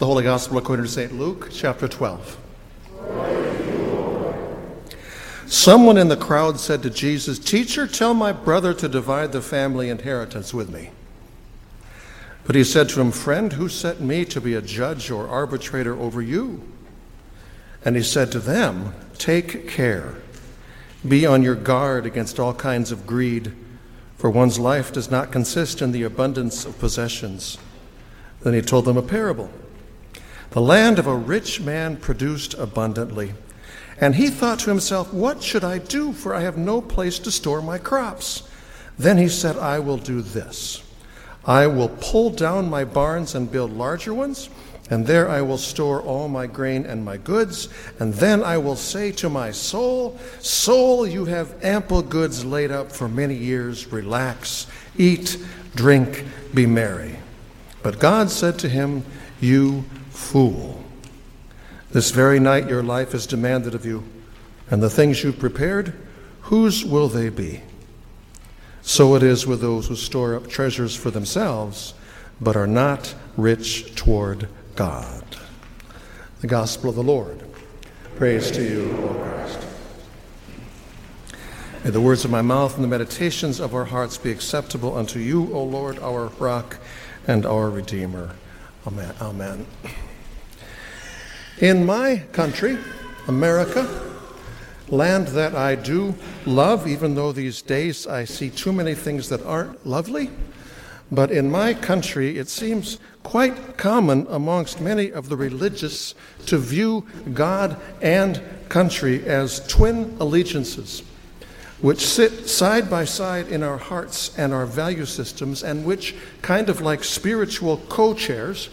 The Holy Gospel according to St. Luke, chapter 12. Someone in the crowd said to Jesus, Teacher, tell my brother to divide the family inheritance with me. But he said to him, Friend, who set me to be a judge or arbitrator over you? And he said to them, Take care. Be on your guard against all kinds of greed, for one's life does not consist in the abundance of possessions. Then he told them a parable. The land of a rich man produced abundantly. And he thought to himself, What should I do? For I have no place to store my crops. Then he said, I will do this I will pull down my barns and build larger ones and there I will store all my grain and my goods. And then I will say to my soul, Soul, you have ample goods laid up for many years. Relax, eat, drink, be merry. But God said to him, You fool. This very night your life is demanded of you, and the things you've prepared, whose will they be? So it is with those who store up treasures for themselves, but are not rich toward God. The Gospel of the Lord. Praise to you, O Christ. May the words of my mouth and the meditations of our hearts be acceptable unto you, O Lord, our rock and our Redeemer. Amen. Amen. In my country, America, land that I do love, even though these days I see too many things that aren't lovely, but in my country, it seems quite common amongst many of the religious to view God and country as twin allegiances, which sit side by side in our hearts and our value systems, and which, kind of like spiritual co chairs,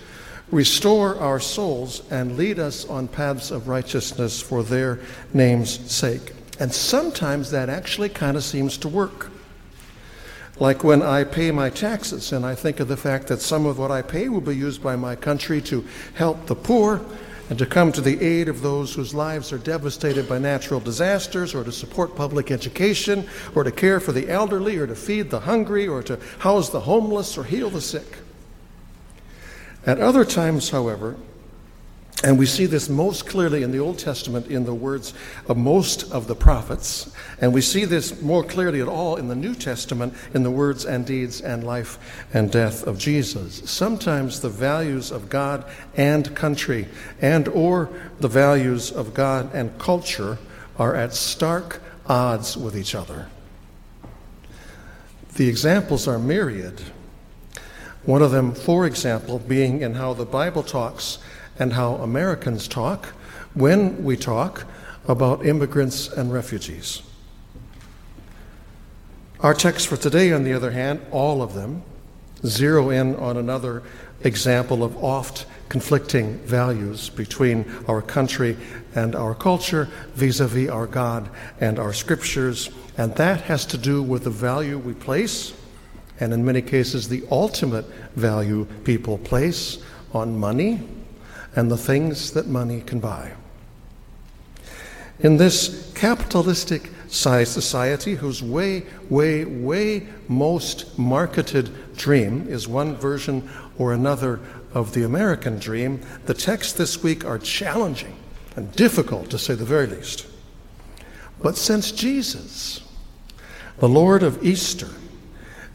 restore our souls and lead us on paths of righteousness for their name's sake. And sometimes that actually kind of seems to work. Like when I pay my taxes and I think of the fact that some of what I pay will be used by my country to help the poor and to come to the aid of those whose lives are devastated by natural disasters, or to support public education, or to care for the elderly, or to feed the hungry, or to house the homeless, or heal the sick. At other times, however, and we see this most clearly in the Old Testament in the words of most of the prophets. And we see this more clearly at all in the New Testament in the words and deeds and life and death of Jesus. Sometimes the values of God and country and or the values of God and culture are at stark odds with each other. The examples are myriad. One of them, for example, being in how the Bible talks and how Americans talk when we talk about immigrants and refugees. Our text for today, on the other hand, all of them, zero in on another example of oft conflicting values between our country and our culture vis a vis our God and our scriptures. And that has to do with the value we place, and in many cases, the ultimate value people place on money and the things that money can buy. In this capitalistic society, whose way, way, way most marketed dream is one version or another of the American dream, the texts this week are challenging and difficult to say the very least. But since Jesus, the Lord of Easter,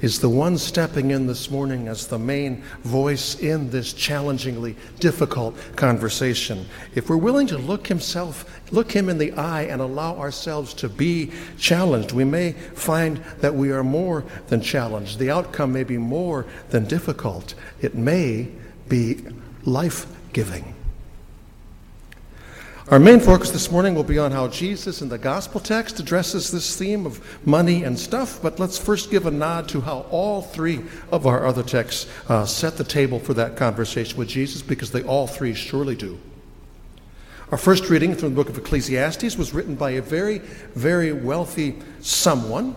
is the one stepping in this morning as the main voice in this challengingly difficult conversation. If we're willing to look himself, look him in the eye and allow ourselves to be challenged, we may find that we are more than challenged. The outcome may be more than difficult. It may be life-giving. Our main focus this morning will be on how Jesus in the gospel text addresses this theme of money and stuff, but let's first give a nod to how all three of our other texts uh, set the table for that conversation with Jesus, because they all three surely do. Our first reading from the book of Ecclesiastes was written by a very, very wealthy someone.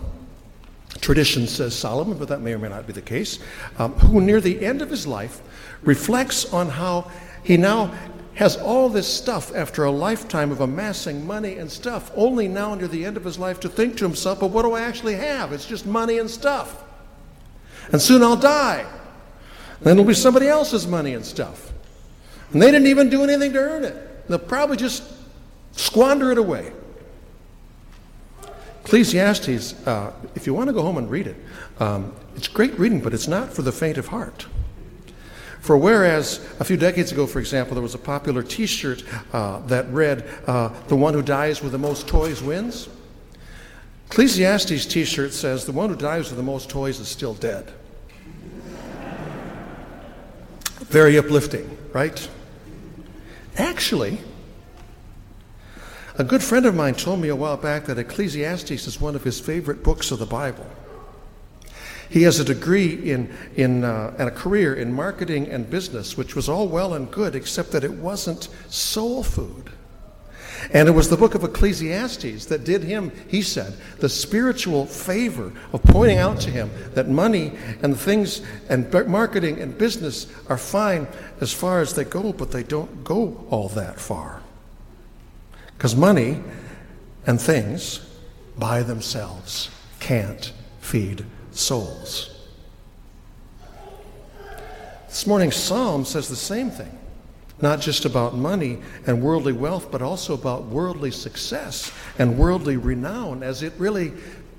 Tradition says Solomon, but that may or may not be the case, um, who near the end of his life reflects on how he now has all this stuff after a lifetime of amassing money and stuff, only now near the end of his life to think to himself, but what do I actually have? It's just money and stuff. And soon I'll die. Then it'll be somebody else's money and stuff. And they didn't even do anything to earn it. They'll probably just squander it away. Ecclesiastes, uh, if you want to go home and read it, um, it's great reading, but it's not for the faint of heart. For whereas a few decades ago, for example, there was a popular t shirt uh, that read, uh, The one who dies with the most toys wins, Ecclesiastes t shirt says, The one who dies with the most toys is still dead. Very uplifting, right? Actually, a good friend of mine told me a while back that Ecclesiastes is one of his favorite books of the Bible. He has a degree in, in uh, and a career in marketing and business, which was all well and good, except that it wasn't soul food. And it was the book of Ecclesiastes that did him, he said, the spiritual favor of pointing out to him that money and things and marketing and business are fine as far as they go, but they don't go all that far. Because money and things by themselves can't feed souls. This morning's psalm says the same thing not just about money and worldly wealth, but also about worldly success and worldly renown, as it really,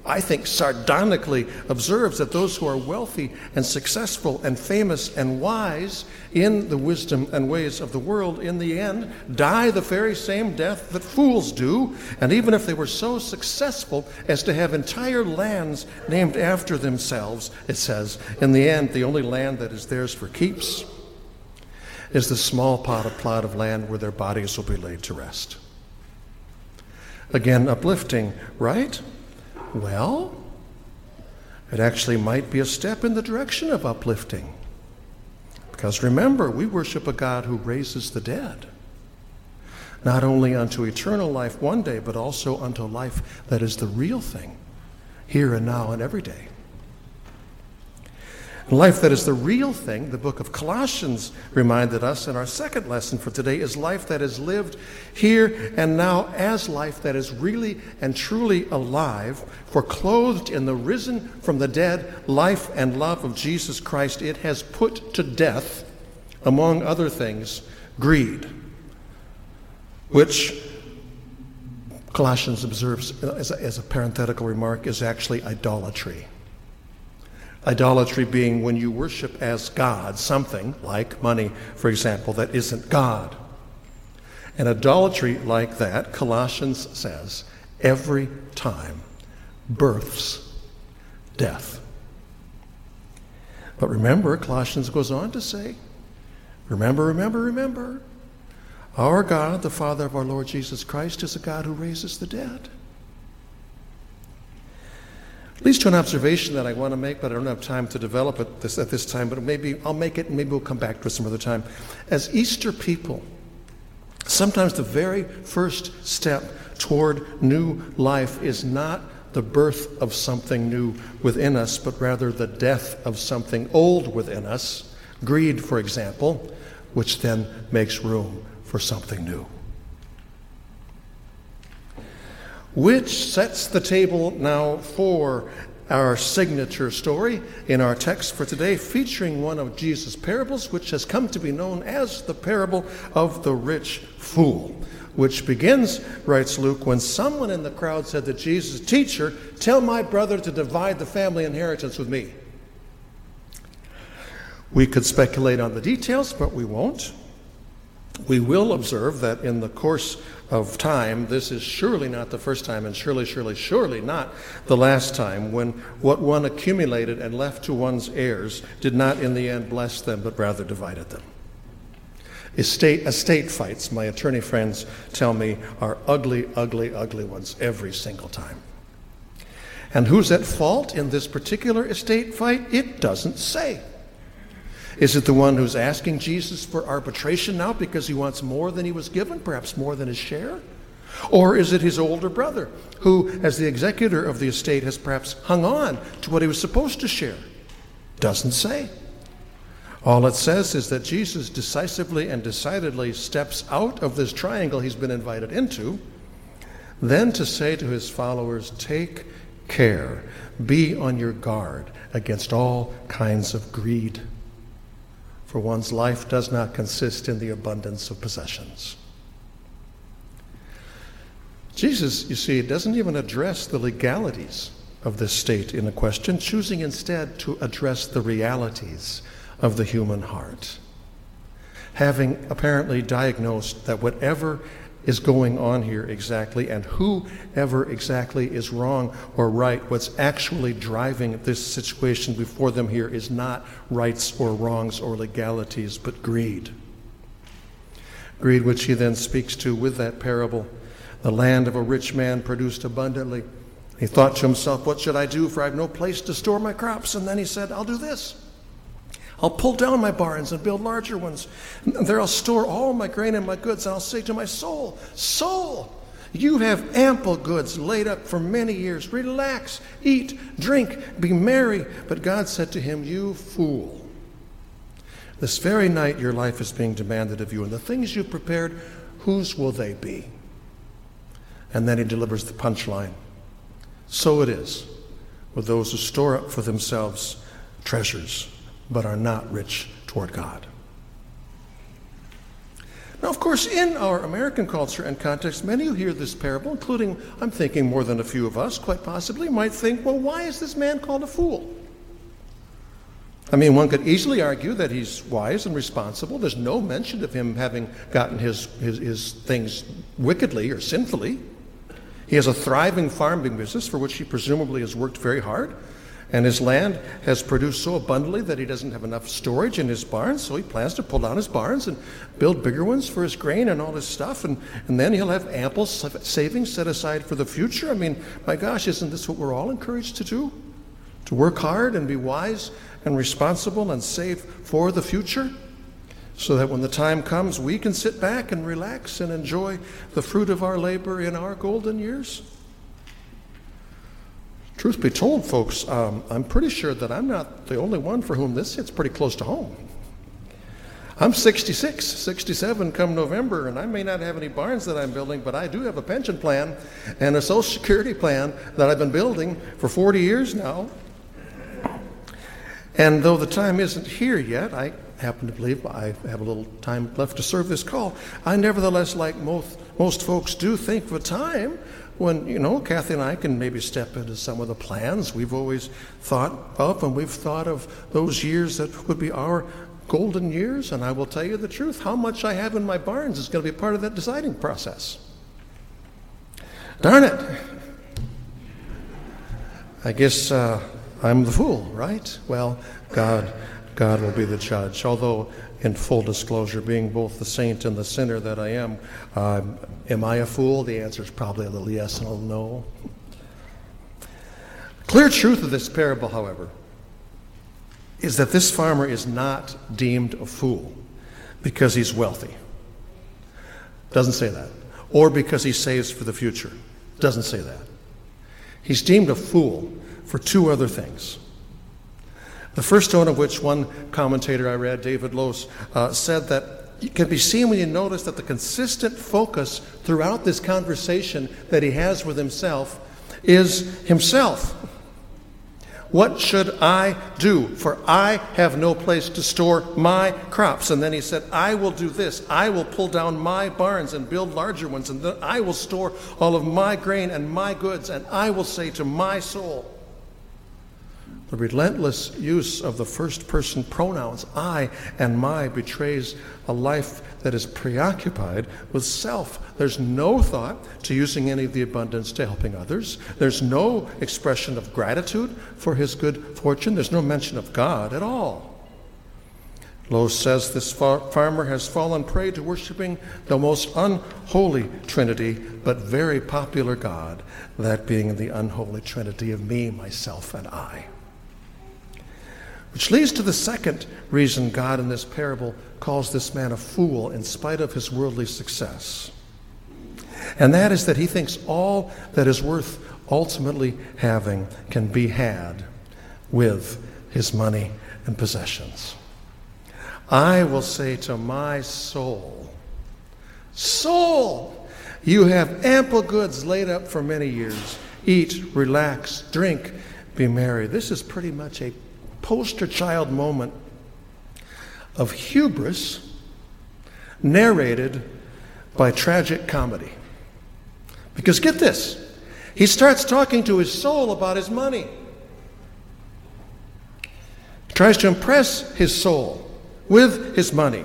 I think, sardonically observes that those who are wealthy and successful and famous and wise in the wisdom and ways of the world, in the end, die the very same death that fools do. And even if they were so successful as to have entire lands named after themselves, it says, in the end, the only land that is theirs for keeps is the small pot of plot of land where their bodies will be laid to rest. Again, uplifting, right? Well, it actually might be a step in the direction of uplifting. Because remember, we worship a God who raises the dead, not only unto eternal life one day, but also unto life that is the real thing, here and now and every day. Life that is the real thing, the book of Colossians reminded us, and our second lesson for today is life that is lived here and now as life that is really and truly alive, for clothed in the risen from the dead life and love of Jesus Christ, it has put to death, among other things, greed, which Colossians observes as a, as a parenthetical remark is actually idolatry. Idolatry being when you worship as God something, like money, for example, that isn't God. And idolatry like that, Colossians says, every time births death. But remember, Colossians goes on to say, remember, remember, remember, our God, the Father of our Lord Jesus Christ, is a God who raises the dead leads to an observation that I want to make, but I don't have time to develop it this, at this time, but maybe I'll make it and maybe we'll come back to it some other time. As Easter people, sometimes the very first step toward new life is not the birth of something new within us, but rather the death of something old within us, greed, for example, which then makes room for something new. Which sets the table now for our signature story in our text for today, featuring one of Jesus' parables, which has come to be known as the parable of the rich fool, which begins, writes Luke, when someone in the crowd said to Jesus, Teacher, tell my brother to divide the family inheritance with me. We could speculate on the details, but we won't. We will observe that in the course of time, this is surely not the first time, and surely, surely, surely not the last time when what one accumulated and left to one's heirs did not in the end bless them, but rather divided them. Estate, estate fights, my attorney friends tell me, are ugly, ugly, ugly ones every single time. And who's at fault in this particular estate fight? It doesn't say. Is it the one who's asking Jesus for arbitration now because he wants more than he was given, perhaps more than his share? Or is it his older brother who, as the executor of the estate, has perhaps hung on to what he was supposed to share? Doesn't say. All it says is that Jesus decisively and decidedly steps out of this triangle he's been invited into, then to say to his followers, Take care, be on your guard against all kinds of greed for one's life does not consist in the abundance of possessions. Jesus, you see, doesn't even address the legalities of this state in a question, choosing instead to address the realities of the human heart. Having apparently diagnosed that whatever is going on here exactly and whoever exactly is wrong or right, what's actually driving this situation before them here is not rights or wrongs or legalities, but greed. Greed, which he then speaks to with that parable. The land of a rich man produced abundantly. He thought to himself, What should I do? For I have no place to store my crops. And then he said, I'll do this. I'll pull down my barns and build larger ones. There I'll store all my grain and my goods. And I'll say to my soul, Soul, you have ample goods laid up for many years. Relax, eat, drink, be merry. But God said to him, You fool. This very night your life is being demanded of you, and the things you've prepared, whose will they be? And then he delivers the punchline. So it is with those who store up for themselves treasures, but are not rich toward God. Now, of course, in our American culture and context, many who hear this parable, including, I'm thinking, more than a few of us, quite possibly, might think, well, why is this man called a fool? I mean, one could easily argue that he's wise and responsible. There's no mention of him having gotten his, his, his things wickedly or sinfully. He has a thriving farming business for which he presumably has worked very hard. And his land has produced so abundantly that he doesn't have enough storage in his barns, so he plans to pull down his barns and build bigger ones for his grain and all his stuff. And, and then he'll have ample savings set aside for the future. I mean, my gosh, isn't this what we're all encouraged to do? To work hard and be wise and responsible and save for the future? so that when the time comes, we can sit back and relax and enjoy the fruit of our labor in our golden years? Truth be told, folks, um, I'm pretty sure that I'm not the only one for whom this hits pretty close to home. I'm 66, 67 come November, and I may not have any barns that I'm building, but I do have a pension plan and a Social Security plan that I've been building for 40 years now. And though the time isn't here yet, I happen to believe I have a little time left to serve this call. I nevertheless, like most, most folks do, think of a time when, you know, Kathy and I can maybe step into some of the plans we've always thought of, and we've thought of those years that would be our golden years. And I will tell you the truth how much I have in my barns is going to be part of that deciding process. Darn it. I guess uh, I'm the fool, right? Well, God God will be the judge. Although, in full disclosure, being both the saint and the sinner that I am, uh, am I a fool? The answer is probably a little yes and a little no. Clear truth of this parable, however, is that this farmer is not deemed a fool because he's wealthy. Doesn't say that. Or because he saves for the future. Doesn't say that. He's deemed a fool for two other things. The first one of which one commentator I read, David Lose, uh, said that it can be seen when you notice that the consistent focus throughout this conversation that he has with himself is himself. What should I do? For I have no place to store my crops. And then he said, I will do this. I will pull down my barns and build larger ones, and then I will store all of my grain and my goods, and I will say to my soul, the relentless use of the first person pronouns, I and my, betrays a life that is preoccupied with self. There's no thought to using any of the abundance to helping others. There's no expression of gratitude for his good fortune. There's no mention of God at all. Lose says this far- farmer has fallen prey to worshiping the most unholy Trinity, but very popular God, that being the unholy Trinity of me, myself, and I. Which leads to the second reason God in this parable calls this man a fool in spite of his worldly success. And that is that he thinks all that is worth ultimately having can be had with his money and possessions. I will say to my soul, Soul, you have ample goods laid up for many years. Eat, relax, drink, be merry. This is pretty much a poster child moment of hubris narrated by tragic comedy. Because get this, he starts talking to his soul about his money. He tries to impress his soul with his money.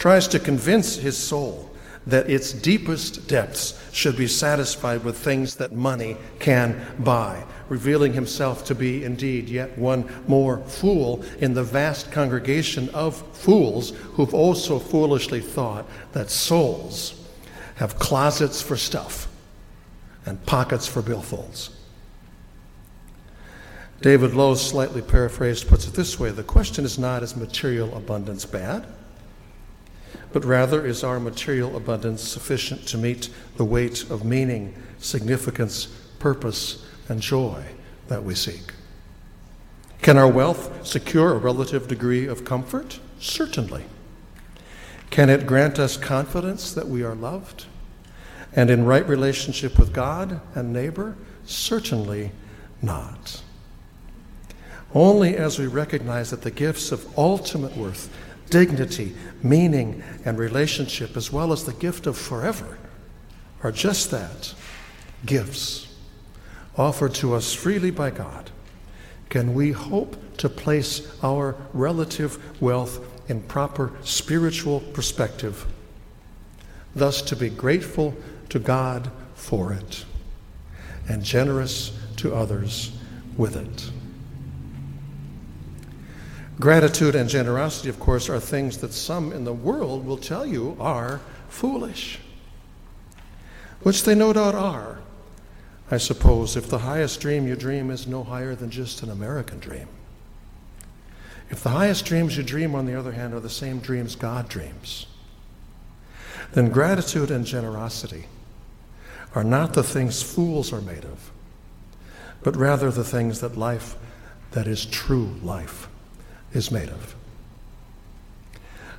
Tries to convince his soul that its deepest depths should be satisfied with things that money can buy, revealing himself to be indeed yet one more fool in the vast congregation of fools who've also foolishly thought that souls have closets for stuff and pockets for billfolds. David Lose, slightly paraphrased, puts it this way The question is not is material abundance bad? but rather is our material abundance sufficient to meet the weight of meaning, significance, purpose, and joy that we seek? Can our wealth secure a relative degree of comfort? Certainly. Can it grant us confidence that we are loved and in right relationship with God and neighbor? Certainly not. Only as we recognize that the gifts of ultimate worth dignity, meaning, and relationship, as well as the gift of forever, are just that gifts offered to us freely by God. Can we hope to place our relative wealth in proper spiritual perspective, thus to be grateful to God for it and generous to others with it? Gratitude and generosity, of course, are things that some in the world will tell you are foolish, which they no doubt are, I suppose, if the highest dream you dream is no higher than just an American dream. If the highest dreams you dream, on the other hand, are the same dreams God dreams, then gratitude and generosity are not the things fools are made of, but rather the things that life that is true life is made of.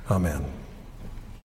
Amen.